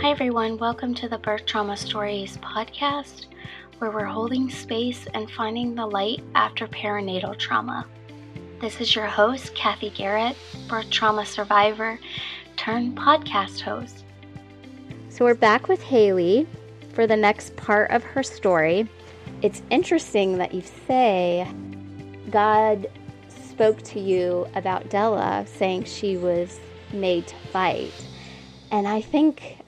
Hi, everyone. Welcome to the Birth Trauma Stories podcast, where we're holding space and finding the light after perinatal trauma. This is your host, Cathy Garrett, birth trauma survivor turned podcast host. So, we're back with Haley for the next part of her story. It's interesting that you say God spoke to you about Della, saying she was made to fight. And I think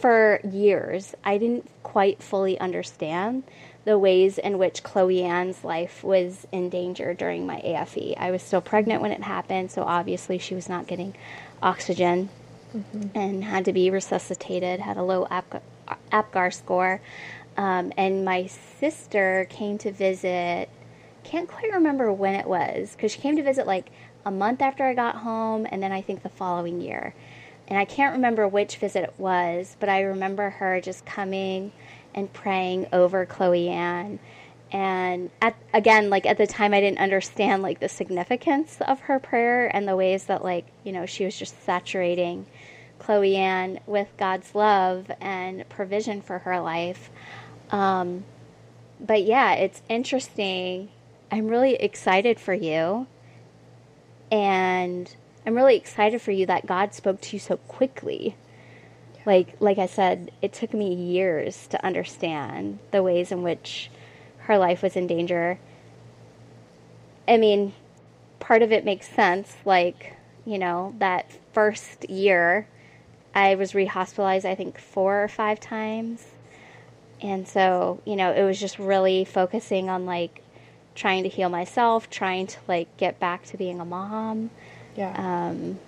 for years, I didn't quite fully understand the ways in which Chloe Ann's life was in danger during my AFE. I was still pregnant when it happened, so obviously she was not getting oxygen mm-hmm. and had to be resuscitated, had a low APGAR score. Um, and my sister came to visit, can't quite remember when it was, because she came to visit like a month after I got home, and then I think the following year. And I can't remember which visit it was, but I remember her just coming and praying over Chloe Ann. And at, again, like at the time, I didn't understand like the significance of her prayer and the ways that like you know she was just saturating Chloe Ann with God's love and provision for her life. Um, but yeah, it's interesting. I'm really excited for you. And I'm really excited for you that God spoke to you so quickly. Yeah. Like like I said, it took me years to understand the ways in which her life was in danger. I mean, part of it makes sense like, you know, that first year I was rehospitalized I think 4 or 5 times. And so, you know, it was just really focusing on like trying to heal myself, trying to like get back to being a mom. Yeah. Um,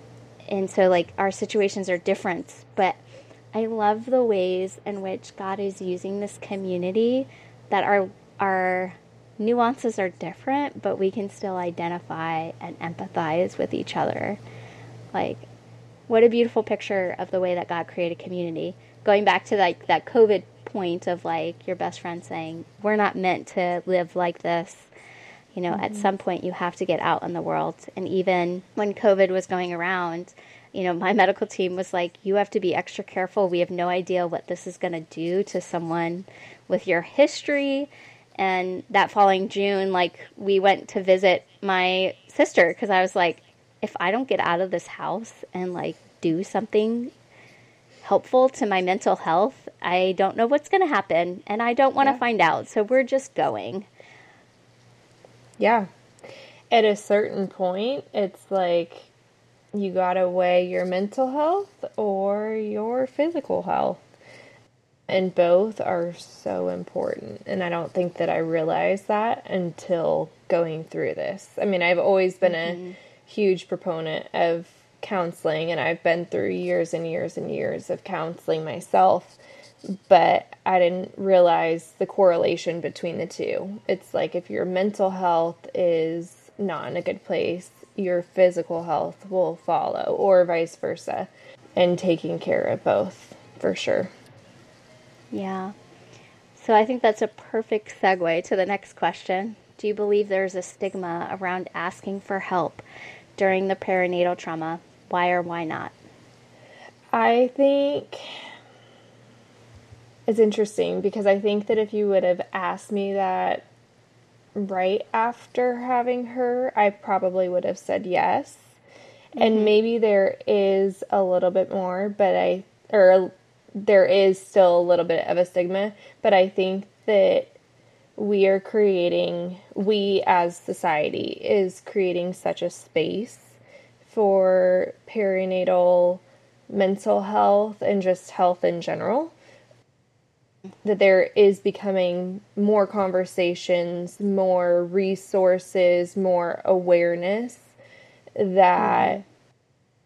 and so like our situations are different, but I love the ways in which God is using this community that our our nuances are different, but we can still identify and empathize with each other. Like what a beautiful picture of the way that God created community. Going back to like that COVID point of like your best friend saying, We're not meant to live like this you know, mm-hmm. at some point you have to get out in the world. And even when COVID was going around, you know, my medical team was like, you have to be extra careful. We have no idea what this is going to do to someone with your history. And that following June, like, we went to visit my sister because I was like, if I don't get out of this house and like do something helpful to my mental health, I don't know what's going to happen and I don't want to yeah. find out. So we're just going. Yeah. At a certain point, it's like you got to weigh your mental health or your physical health. And both are so important. And I don't think that I realized that until going through this. I mean, I've always been mm-hmm. a huge proponent of counseling, and I've been through years and years and years of counseling myself but I didn't realize the correlation between the two. It's like if your mental health is not in a good place, your physical health will follow, or vice versa, and taking care of both for sure. Yeah. So I think that's a perfect segue to the next question. Do you believe there's a stigma around asking for help during the perinatal trauma? Why or why not? I think it's interesting because I think that if you would have asked me that right after having her, I probably would have said yes. Mm-hmm. And maybe there is a little bit more, but I, or there is still a little bit of a stigma, but I think that we are creating, we as society is creating such a space for perinatal mental health and just health in general that there is becoming more conversations, more resources, more awareness that mm-hmm.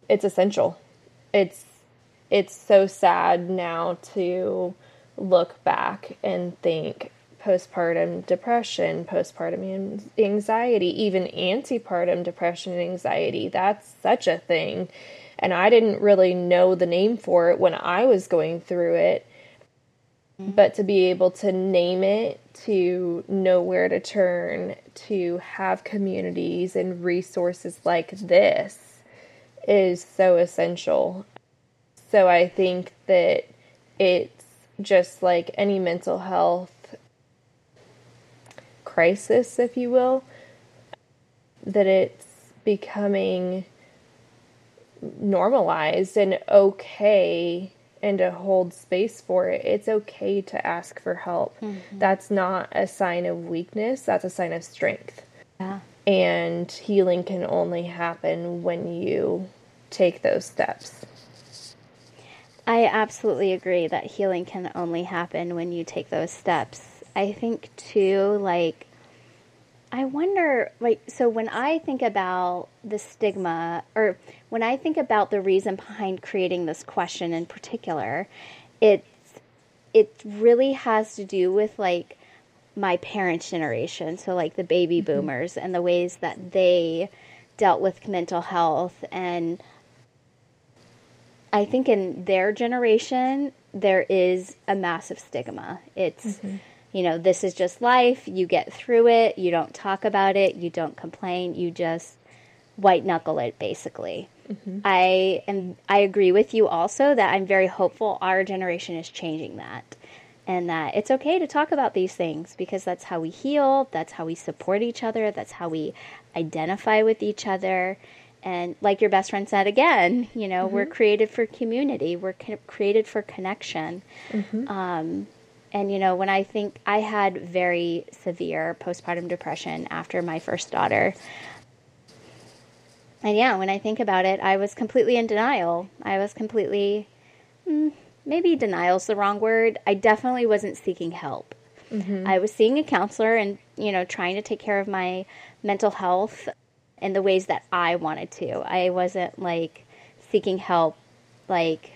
it's essential. It's it's so sad now to look back and think postpartum depression, postpartum anxiety, even antepartum depression and anxiety. That's such a thing. And I didn't really know the name for it when I was going through it Mm-hmm. but to be able to name it, to know where to turn, to have communities and resources like this is so essential. So I think that it's just like any mental health crisis, if you will, that it's becoming normalized and okay and to hold space for it. It's okay to ask for help. Mm-hmm. That's not a sign of weakness, that's a sign of strength. Yeah. And healing can only happen when you take those steps. I absolutely agree that healing can only happen when you take those steps. I think too like I wonder, like, so when I think about the stigma, or when I think about the reason behind creating this question in particular, it's it really has to do with like my parents' generation, so like the baby mm-hmm. boomers and the ways that they dealt with mental health and I think in their generation there is a massive stigma. It's mm-hmm you know, this is just life. You get through it. You don't talk about it. You don't complain. You just white knuckle it, basically. Mm-hmm. I am. I agree with you also that I'm very hopeful our generation is changing that, and that it's okay to talk about these things because that's how we heal. That's how we support each other. That's how we identify with each other. And like your best friend said again, you know, mm-hmm. we're created for community. We're created for connection. Mm-hmm. Um, and, you know, when I think I had very severe postpartum depression after my first daughter. And yeah, when I think about it, I was completely in denial. I was completely, mm, maybe denial's the wrong word. I definitely wasn't seeking help. Mm-hmm. I was seeing a counselor and, you know, trying to take care of my mental health in the ways that I wanted to. I wasn't like seeking help like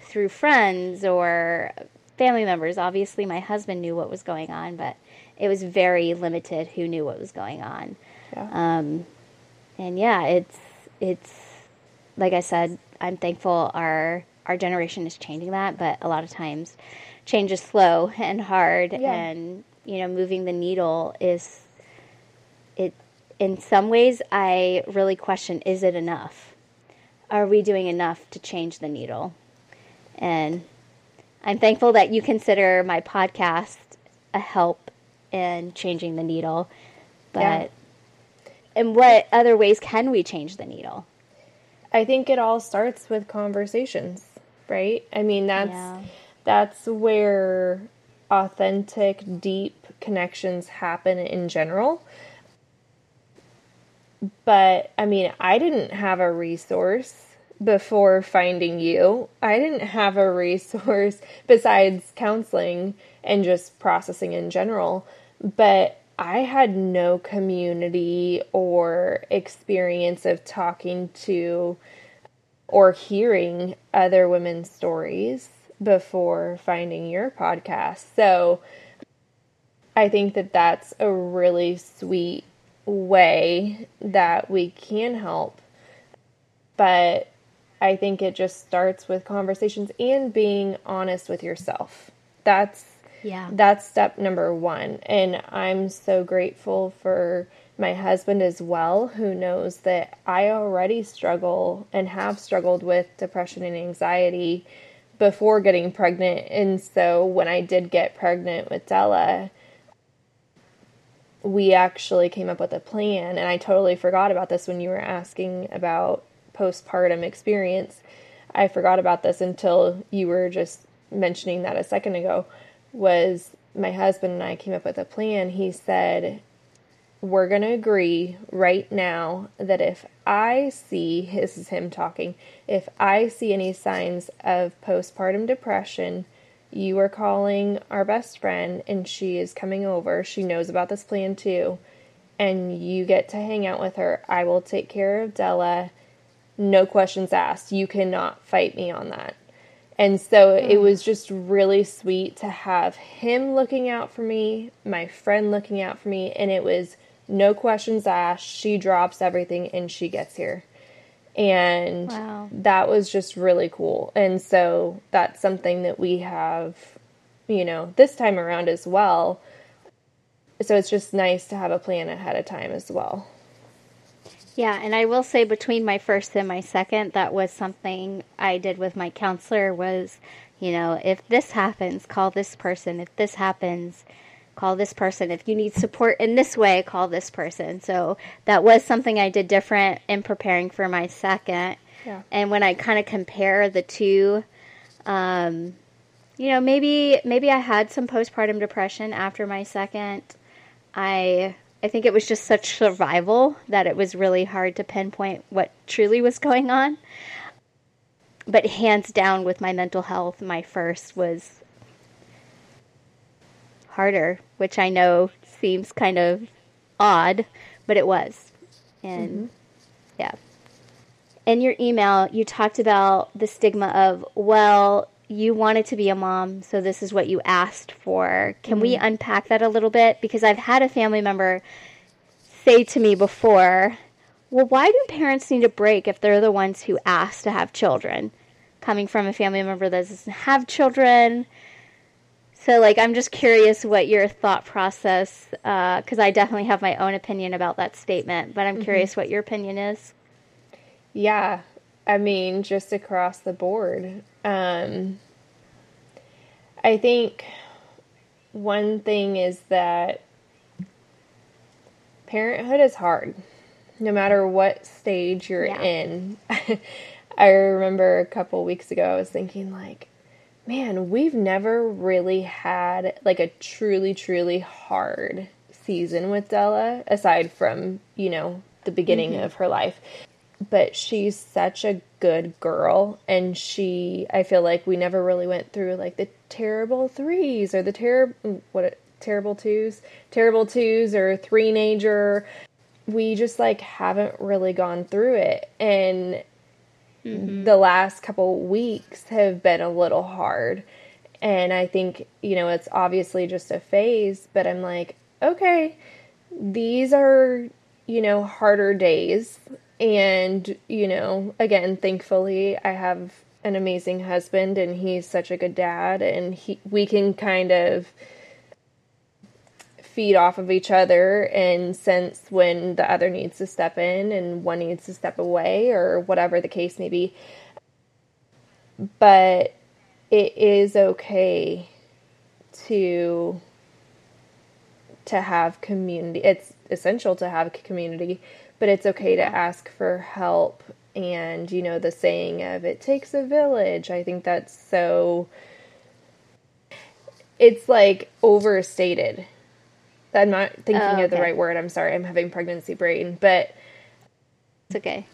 through friends or family members. Obviously, my husband knew what was going on, but it was very limited who knew what was going on. Yeah. Um, and yeah, it's it's like I said, I'm thankful our our generation is changing that, but a lot of times change is slow and hard yeah. and you know, moving the needle is it in some ways I really question is it enough? Are we doing enough to change the needle? And I'm thankful that you consider my podcast a help in changing the needle. But yeah. in what other ways can we change the needle? I think it all starts with conversations, right? I mean, that's yeah. that's where authentic, deep connections happen in general. But I mean, I didn't have a resource before finding you. I didn't have a resource besides counseling and just processing in general, but I had no community or experience of talking to or hearing other women's stories before finding your podcast. So I think that that's a really sweet way that we can help. But I think it just starts with conversations and being honest with yourself. That's yeah. That's step number 1. And I'm so grateful for my husband as well who knows that I already struggle and have struggled with depression and anxiety before getting pregnant. And so when I did get pregnant with Della, we actually came up with a plan and I totally forgot about this when you were asking about postpartum experience. I forgot about this until you were just mentioning that a second ago. Was my husband and I came up with a plan. He said, We're going to agree right now that if I see, this is him talking, if I see any signs of postpartum depression, you are calling our best friend and she is coming over. She knows about this plan too. And you get to hang out with her. I will take care of Della no questions asked. You cannot fight me on that. And so it was just really sweet to have him looking out for me, my friend looking out for me, and it was no questions asked. She drops everything and she gets here. And wow. that was just really cool. And so that's something that we have, you know, this time around as well. So it's just nice to have a plan ahead of time as well. Yeah, and I will say between my first and my second, that was something I did with my counselor was, You know, if this happens, call this person. If this happens, call this person. If you need support in this way, call this person. So that was something I did different in preparing for my second. Yeah. And when I kind of compare the two, um, you know, maybe maybe I had some postpartum depression after my second. I I think it was just such survival that it was really hard to pinpoint what truly was going on. But hands down with my mental health, my first was harder, which I know seems kind of odd, but it was. And mm-hmm. yeah. In your email, you talked about the stigma of, well, you wanted to be a mom, so this is what you asked for. Can mm-hmm. we unpack that a little bit? Because I've had a family member say to me before, well, why do parents need a break if they're the ones who asked to have children? Coming from a family member that doesn't have children, so, like, I'm just curious what your thought process, because uh, I definitely have my own opinion about that statement, but I'm mm-hmm. curious what your opinion is. Yeah, I mean, just across the board. Um, I think one thing is that parenthood is hard, no matter what stage you're yeah. in. I remember a couple weeks ago, I was thinking, like, man, we've never really had like a truly, truly hard season with Della, aside from, you know, the beginning mm-hmm. of her life. But she's such a good girl, and she, I feel like we never really went through like the terrible threes or the terrible, what, terrible twos, terrible twos or three nager. We just like haven't really gone through it. And mm-hmm. the last couple weeks have been a little hard. And I think, you know, it's obviously just a phase, but I'm like, okay, these are, you know, harder days. And, you know, again, thankfully, I have an amazing husband and he's such a good dad and he we can kind of feed off of each other and sense when the other needs to step in and one needs to step away or whatever the case may be. But it is okay to to have community. It's essential to have community, but it's okay to ask for help and you know the saying of it takes a village. I think that's so it's like overstated I'm not thinking oh, okay. of the right word. I'm sorry. I'm having pregnancy brain, but it's okay.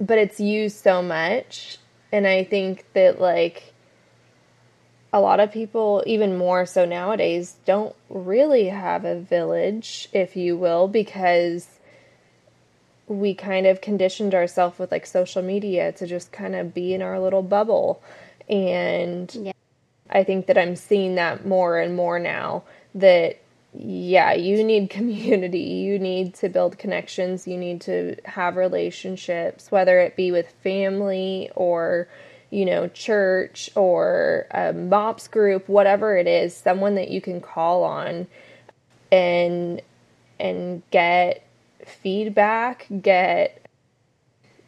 But it's used so much, and I think that like a lot of people, even more so nowadays, don't really have a village, if you will, because we kind of conditioned ourselves with like social media to just kind of be in our little bubble. And yeah. I think that I'm seeing that more and more now that yeah, you need community. You need to build connections. You need to have relationships, whether it be with family or, you know, church or a MOPS group, whatever it is, someone that you can call on and and get feedback, get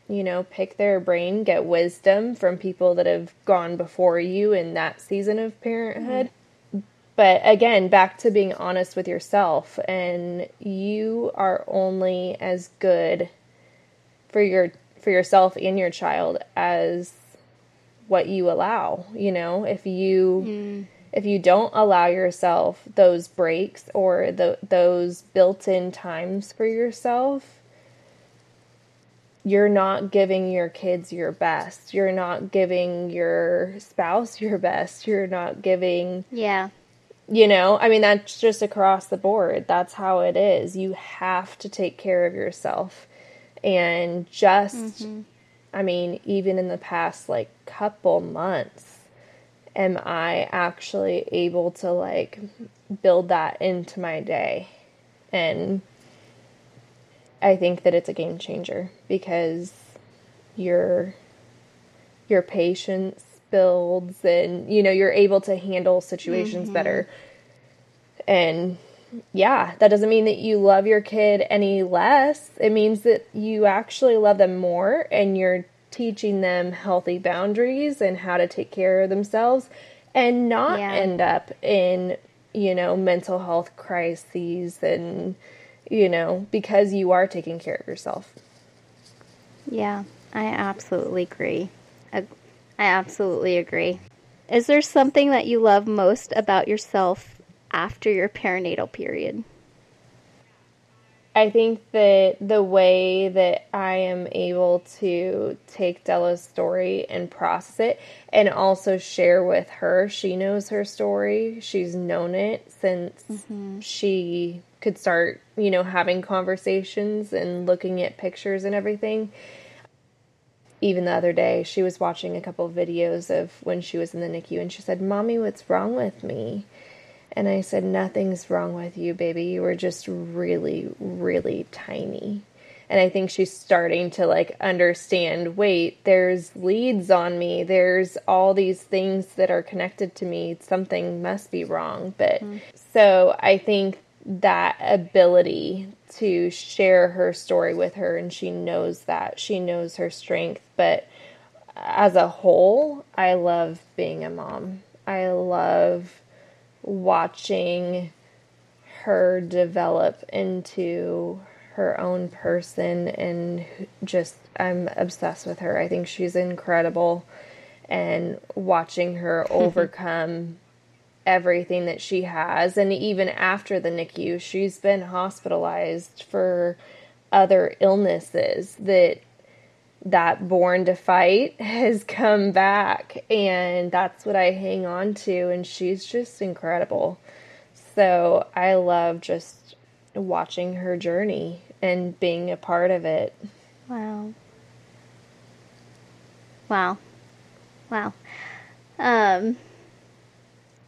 you know, pick their brain, get wisdom from people that have gone before you in that season of parenthood. Mm-hmm but again, back to being honest with yourself, and you are only as good for your for yourself and your child as what you allow. You know, if you mm. If you don't allow yourself those breaks or the, those built-in times for yourself, you're not giving your kids your best. You're not giving your spouse your best. You're not giving Yeah you know, I mean, that's just across the board. That's how it is. You have to take care of yourself. And just, mm-hmm. I mean, even in the past like couple months, am I actually able to like build that into my day? And I think that it's a game changer because your your patience builds and you know you're able to handle situations mm-hmm. better and yeah that doesn't mean that you love your kid any less it means that you actually love them more and you're teaching them healthy boundaries and how to take care of themselves and not yeah. end up in, you know, mental health crises and, you know, because you are taking care of yourself. Yeah, I absolutely agree. I, I absolutely agree. Is there something that you love most about yourself after your perinatal period? I think that the way that I am able to take Della's story and process it and also share with her, she knows her story. She's known it since mm-hmm. she could start, you know, having conversations and looking at pictures and everything. Even the other day, she was watching a couple of videos of when she was in the NICU and she said, Mommy, what's wrong with me? And I said, Nothing's wrong with you, baby. You were just really, really tiny. And I think she's starting to like understand wait, there's leads on me. There's all these things that are connected to me. Something must be wrong. But mm-hmm. so I think that ability to share her story with her, and she knows that. She knows her strength. But as a whole, I love being a mom. I love watching her develop into her own person and just I'm obsessed with her. I think she's incredible and watching her overcome everything that she has and even after the NICU she's been hospitalized for other illnesses that that born to fight has come back and that's what I hang on to and she's just incredible. So I love just watching her journey and being a part of it. Wow. Wow. Wow. Um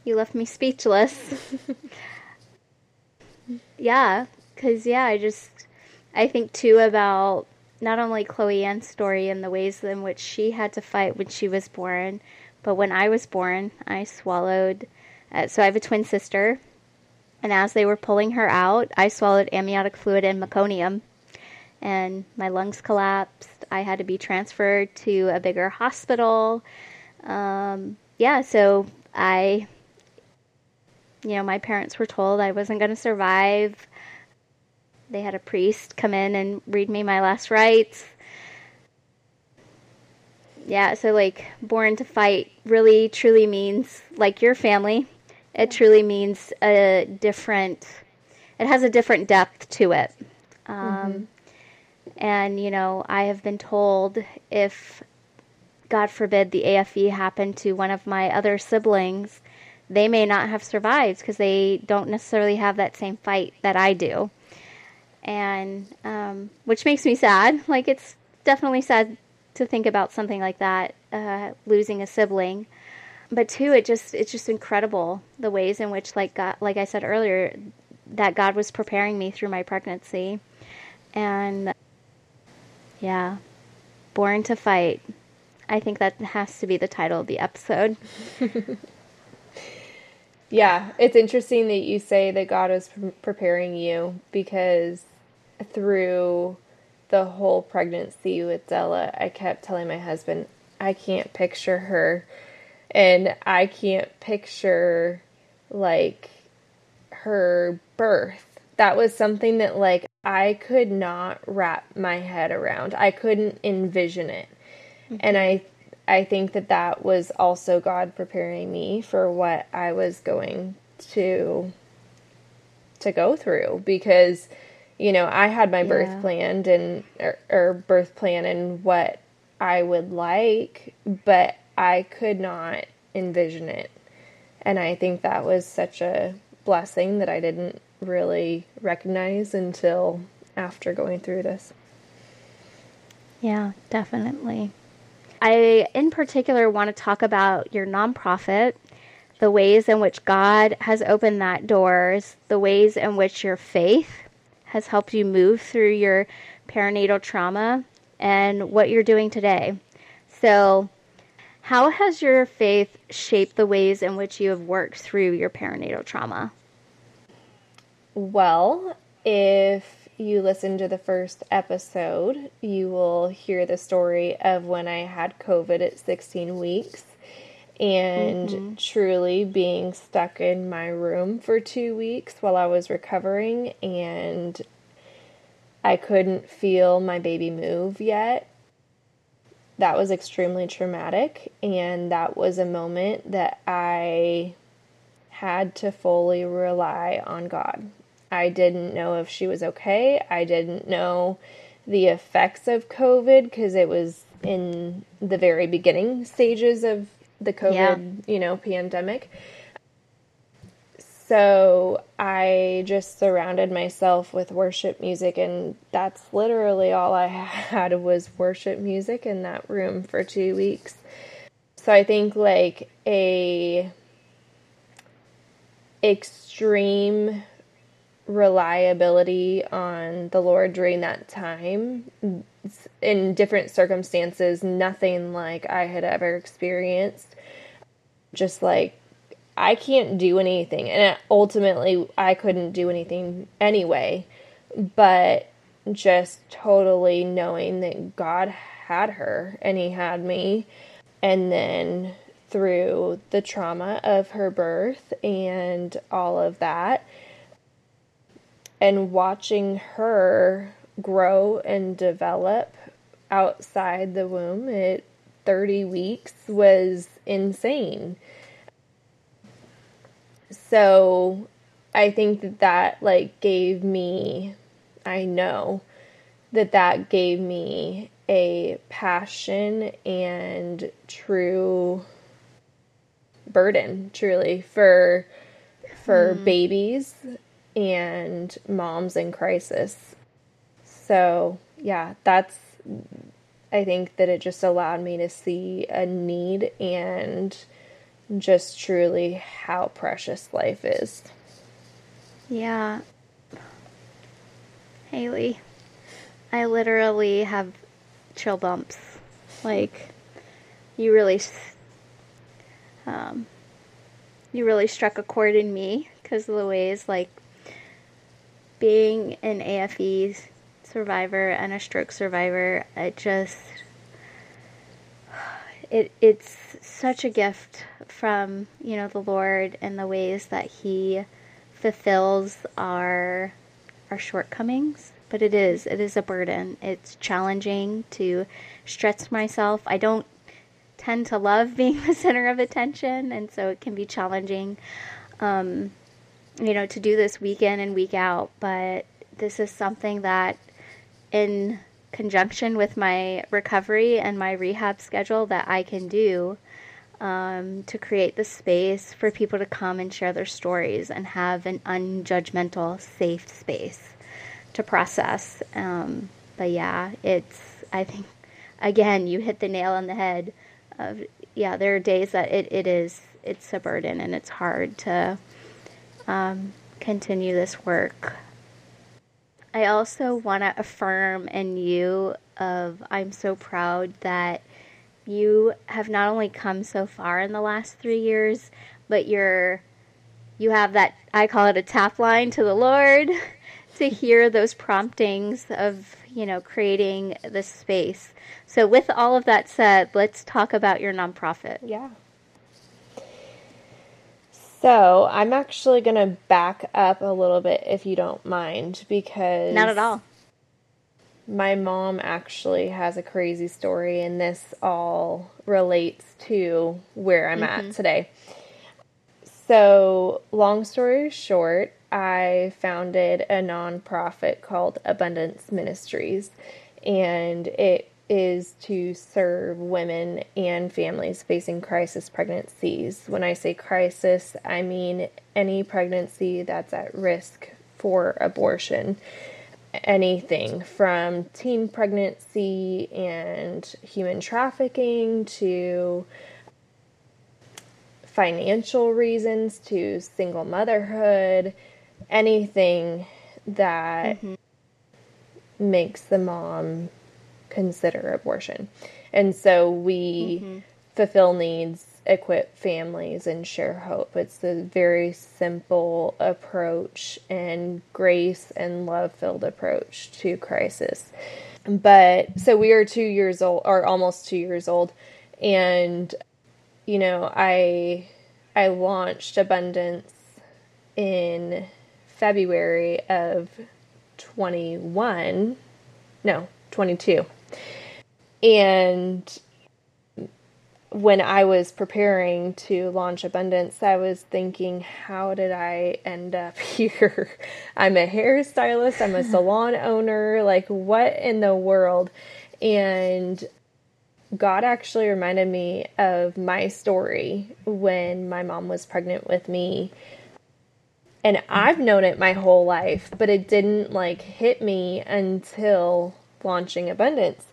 you left me speechless. yeah, cuz yeah, I just I think too about not only Chloe Ann's story and the ways in which she had to fight when she was born, but when I was born, I swallowed. Uh, so I have a twin sister, and as they were pulling her out, I swallowed amniotic fluid and meconium, and my lungs collapsed. I had to be transferred to a bigger hospital. Um, yeah, so I, you know, my parents were told I wasn't going to survive they had a priest come in and read me my last rites. Yeah, so like born to fight really truly means like your family. It truly means a different. It has a different depth to it. Um, mm-hmm. And you know, I have been told if God forbid the AFE happened to one of my other siblings, they may not have survived because they don't necessarily have that same fight that I do and um, which makes me sad. Like it's definitely sad to think about something like that, uh, losing a sibling. But two, it just it's just incredible the ways in which, like God, like I said earlier, that God was preparing me through my pregnancy, and yeah, born to fight. I think that has to be the title of the episode. yeah, it's interesting that you say that God was preparing you because through the whole pregnancy with Della, I kept telling my husband, I can't picture her. And I can't picture like her birth. That was something that like I could not wrap my head around. I couldn't envision it. Mm-hmm. And I I think that that was also God preparing me for what I was going to to go through because you know, I had my birth yeah. planned and or, or birth plan and what I would like, but I could not envision it. And I think that was such a blessing that I didn't really recognize until after going through this. Yeah, definitely. I, in particular, want to talk about your nonprofit, the ways in which God has opened that doors, the ways in which your faith has helped you move through your perinatal trauma and what you're doing today. So, how has your faith shaped the ways in which you have worked through your perinatal trauma? Well, if you listen to the first episode, you will hear the story of when I had COVID at 16 weeks and mm-hmm. truly being stuck in my room for two weeks while I was recovering, and I couldn't feel my baby move yet. That was extremely traumatic, and that was a moment that I had to fully rely on God. I didn't know if she was okay. I didn't know the effects of COVID because it was in the very beginning stages of the COVID, yeah. you know, pandemic. So I just surrounded myself with worship music, and that's literally all I had was worship music in that room for two weeks. So I think like a extreme reliability on the Lord during that time in different circumstances, nothing like I had ever experienced. Just like I can't do anything, and ultimately I couldn't do anything anyway, but just totally knowing that God had her and He had me, and then through the trauma of her birth and all of that and watching her grow and develop outside the womb at 30 weeks was insane. So I think that that like gave me I know that that gave me a passion and true burden truly for for mm. babies and moms in crisis. So, yeah, that's, I think that it just allowed me to see a need and just truly how precious life is. Yeah. Haley, I literally have chill bumps. Like, you really, um, you really struck a chord in me because of the ways, like, being an AFE survivor and a stroke survivor, it just it it's such a gift from you know the Lord and the ways that He fulfills our our shortcomings. But it is it is a burden. It's challenging to stretch myself. I don't tend to love being the center of attention, and so it can be challenging. Um, you know, to do this week in and week out, but this is something that in conjunction with my recovery and my rehab schedule that I can do um, to create the space for people to come and share their stories and have an unjudgmental, safe space to process. Um, but yeah, it's, I think, again, you hit the nail on the head of, yeah, there are days that it, it is, it's a burden and it's hard to um, continue this work. I also want to affirm in you of I'm so proud that you have not only come so far in the last three years, but you're you have that I call it a tap line to the Lord to hear those promptings of you know creating this space. So with all of that said, let's talk about your nonprofit. Yeah. So I'm actually going to back up a little bit if you don't mind because. Not at all. My mom actually has a crazy story, and this all relates to where I'm mm-hmm. at today. So, long story short, I founded a nonprofit called Abundance Ministries, and it is to serve women and families facing crisis pregnancies. When I say crisis, I mean any pregnancy that's at risk for abortion. Anything from teen pregnancy and human trafficking to financial reasons to single motherhood, anything that mm-hmm. makes the mom consider abortion. And so we mm-hmm. fulfill needs equip families and share hope. It's a very simple approach and grace and love filled approach to crisis. But so we are two years old, or almost two years old, and you know, I I launched Abundance in February of 21. No, 22. And when I was preparing to launch Abundance, I was thinking, how did I end up here? I'm a hairstylist, I'm a salon owner, like, what in the world? And God actually reminded me of my story when my mom was pregnant with me. And I've known it my whole life, but it didn't like hit me until launching Abundance.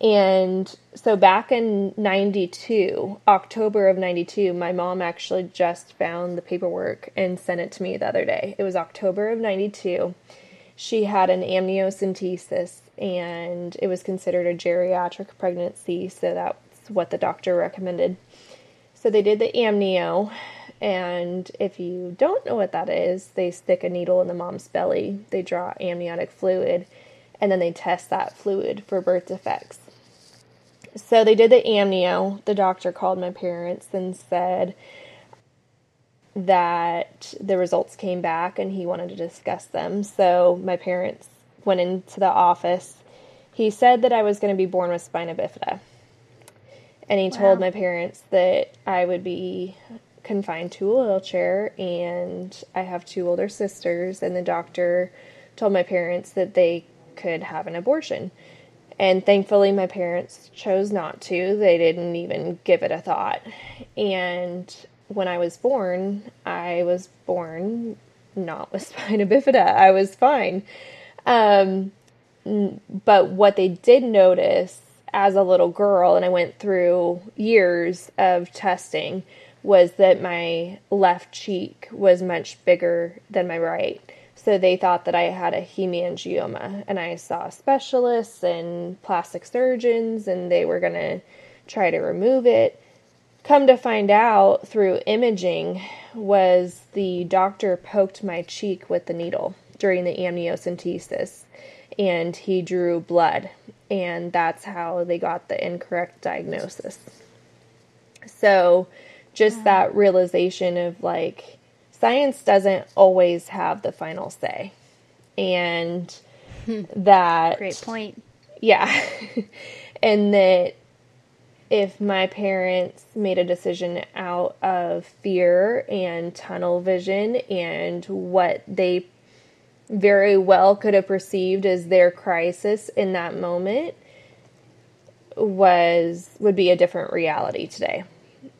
And so back in 92, October of 92, my mom actually just found the paperwork and sent it to me the other day. It was October of 92. She had an amniocentesis and it was considered a geriatric pregnancy, so that's what the doctor recommended. So they did the amnio, and if you don't know what that is, they stick a needle in the mom's belly, they draw amniotic fluid, and then they test that fluid for birth defects. So they did the amnio. The doctor called my parents and said that the results came back and he wanted to discuss them. So my parents went into the office, he said that I was going to be born with spina bifida. And he wow. told my parents that I would be confined to a wheelchair and I have two older sisters and the doctor told my parents that they could have an abortion. And thankfully my parents chose not to. They didn't even give it a thought. And when I was born, I was born not with spina bifida. I was fine. Um, but what they did notice as a little girl, and I went through years of testing, was that my left cheek was much bigger than my right. So they thought that I had a hemangioma, and I saw specialists and plastic surgeons, and they were going to try to remove it. Come to find out through imaging, was the doctor poked my cheek with the needle during the amniocentesis and he drew blood and that's how they got the incorrect diagnosis. So just yeah. that realization of like science doesn't always have the final say. And that Great point. Yeah. and that if my parents made a decision out of fear and tunnel vision and what they very well could have perceived as their crisis in that moment was would be a different reality today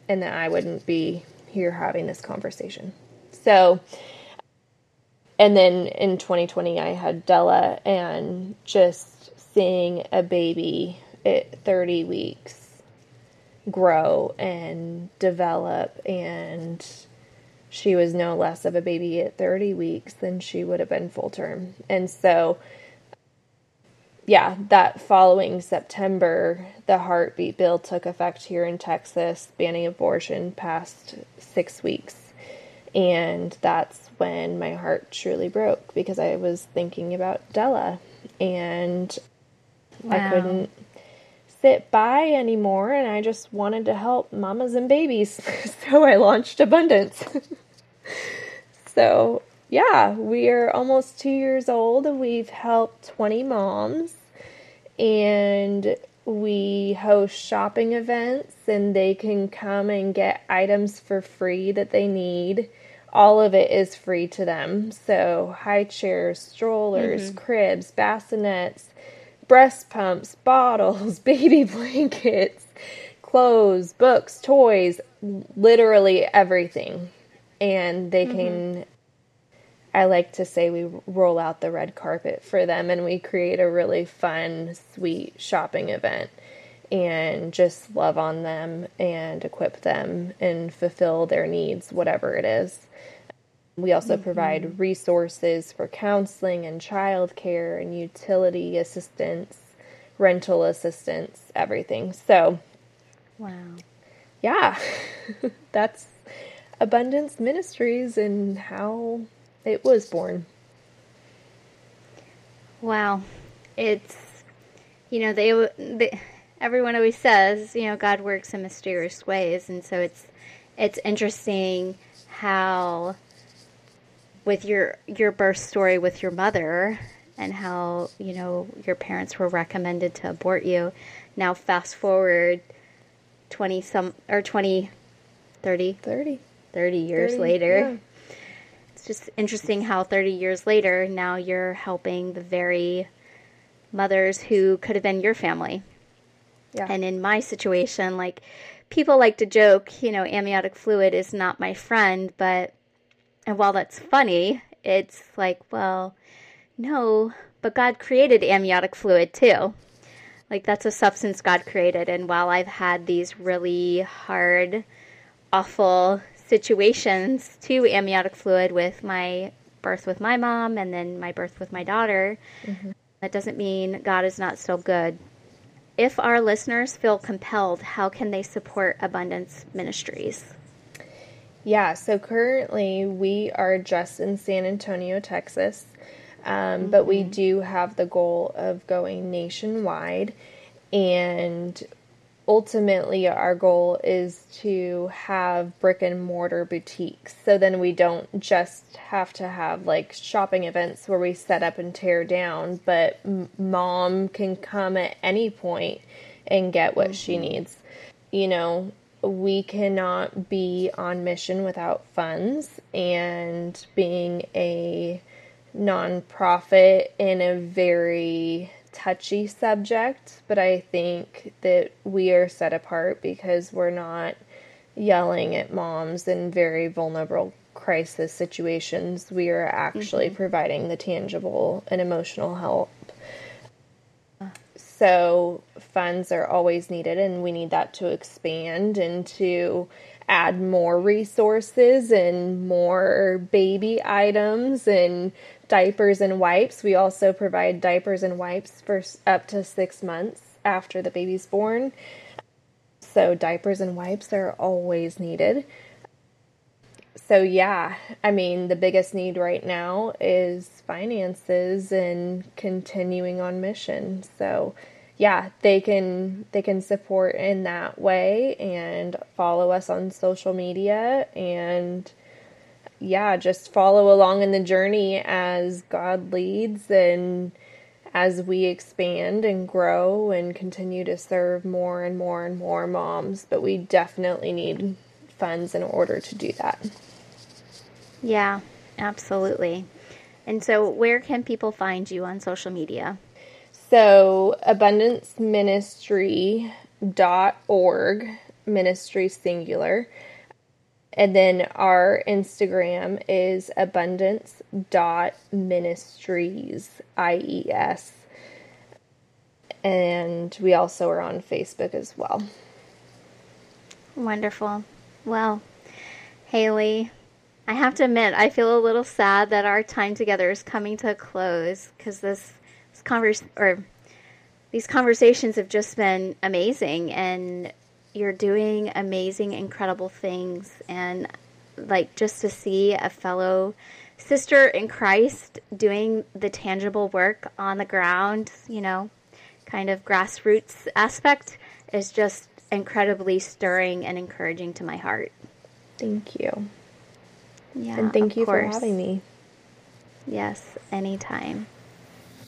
and that I wouldn't be here having this conversation. So and then in 2020 I had Della and just seeing a baby at 30 weeks grow and develop and she was no less of a baby at 30 weeks than she would have been full term. And so, yeah, that following September, the heartbeat bill took effect here in Texas, banning abortion past six weeks. And that's when my heart truly broke because I was thinking about Della and wow. I couldn't sit by anymore and I just wanted to help mamas and babies. so I launched Abundance. so, yeah, we are almost two years old. We've helped 20 moms and we host shopping events and they can come and get items for free that they need. All of it is free to them. So, high chairs, strollers, mm-hmm. cribs, bassinets, breast pumps, bottles, baby blankets, clothes, books, toys, literally everything and they mm-hmm. can I like to say we roll out the red carpet for them and we create a really fun, sweet shopping event and just love on them and equip them and fulfill their needs, whatever it is. We also mm-hmm. provide resources for counseling and childcare and utility assistance, rental assistance, everything. So, wow. yeah, that's Abundance Ministries and how it was born. Wow. It's, you know, they, they, everyone always says, you know, God works in mysterious ways. And so it's, it's interesting how with your, your birth story with your mother and how, you know, your parents were recommended to abort you. Now fast forward 20 some, or 20, 30, 30, 30 years 30, later. yeah. It's just interesting how 30 years later, now you're helping the very mothers who could have been your family. Yeah. And in my situation, like people like to joke, you know, amniotic fluid is not my friend, but and while that's funny, it's like, well, no, but God created amniotic fluid too. Like that's a substance God created and while I've had these really hard awful situations to amniotic fluid with my birth with my mom and then my birth with my daughter, mm-hmm. that doesn't mean God is not still good. If our listeners feel compelled, how can they support Abundance Ministries? Yeah, so currently we are just in San Antonio, Texas, um, but we do have the goal of going nationwide. And ultimately, our goal is to have brick and mortar boutiques. So then we don't just have to have like shopping events where we set up and tear down, but m- mom can come at any point and get what she mm-hmm. needs. You know, we cannot be on mission without funds and being a nonprofit in a very touchy subject, but I think that we are set apart because we're not yelling at moms in very vulnerable crisis situations. We are actually mm-hmm. providing the tangible and emotional help. So, funds are always needed, and we need that to expand and to add more resources and more baby items and diapers and wipes. We also provide diapers and wipes for up to six months after the baby's born. So, diapers and wipes are always needed. So, yeah, I mean, the biggest need right now is finances and continuing on mission. So, yeah, they can they can support in that way and follow us on social media and yeah, just follow along in the journey as God leads and as we expand and grow and continue to serve more and more and more moms, but we definitely need funds in order to do that. Yeah, absolutely. And so, where can people find you on social media? So, abundanceministry.org, ministry singular. And then our Instagram is abundance dot ministries I E S. And we also are on Facebook as well. Wonderful. Well, Haley, I have to admit, I feel a little sad that our time together is coming to a close because this, this converse or these conversations have just been amazing, and you're doing amazing, incredible things, and like just to see a fellow sister in Christ doing the tangible work on the ground, you know, kind of grassroots aspect is just incredibly stirring and encouraging to my heart. Thank you. Yeah. and thank you for having me. Yes, anytime.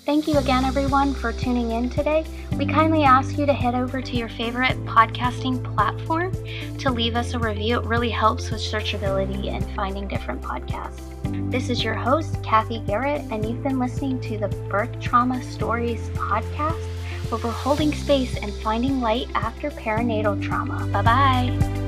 Thank you again, everyone, for tuning in today. We kindly ask you to head over to your favorite podcasting platform to leave us a review. It really helps with searchability and finding different podcasts. This is your host, Cathy Garrett, and you've been listening to the Birth Trauma Stories podcast, where we're holding space and finding light after perinatal trauma. Bye bye.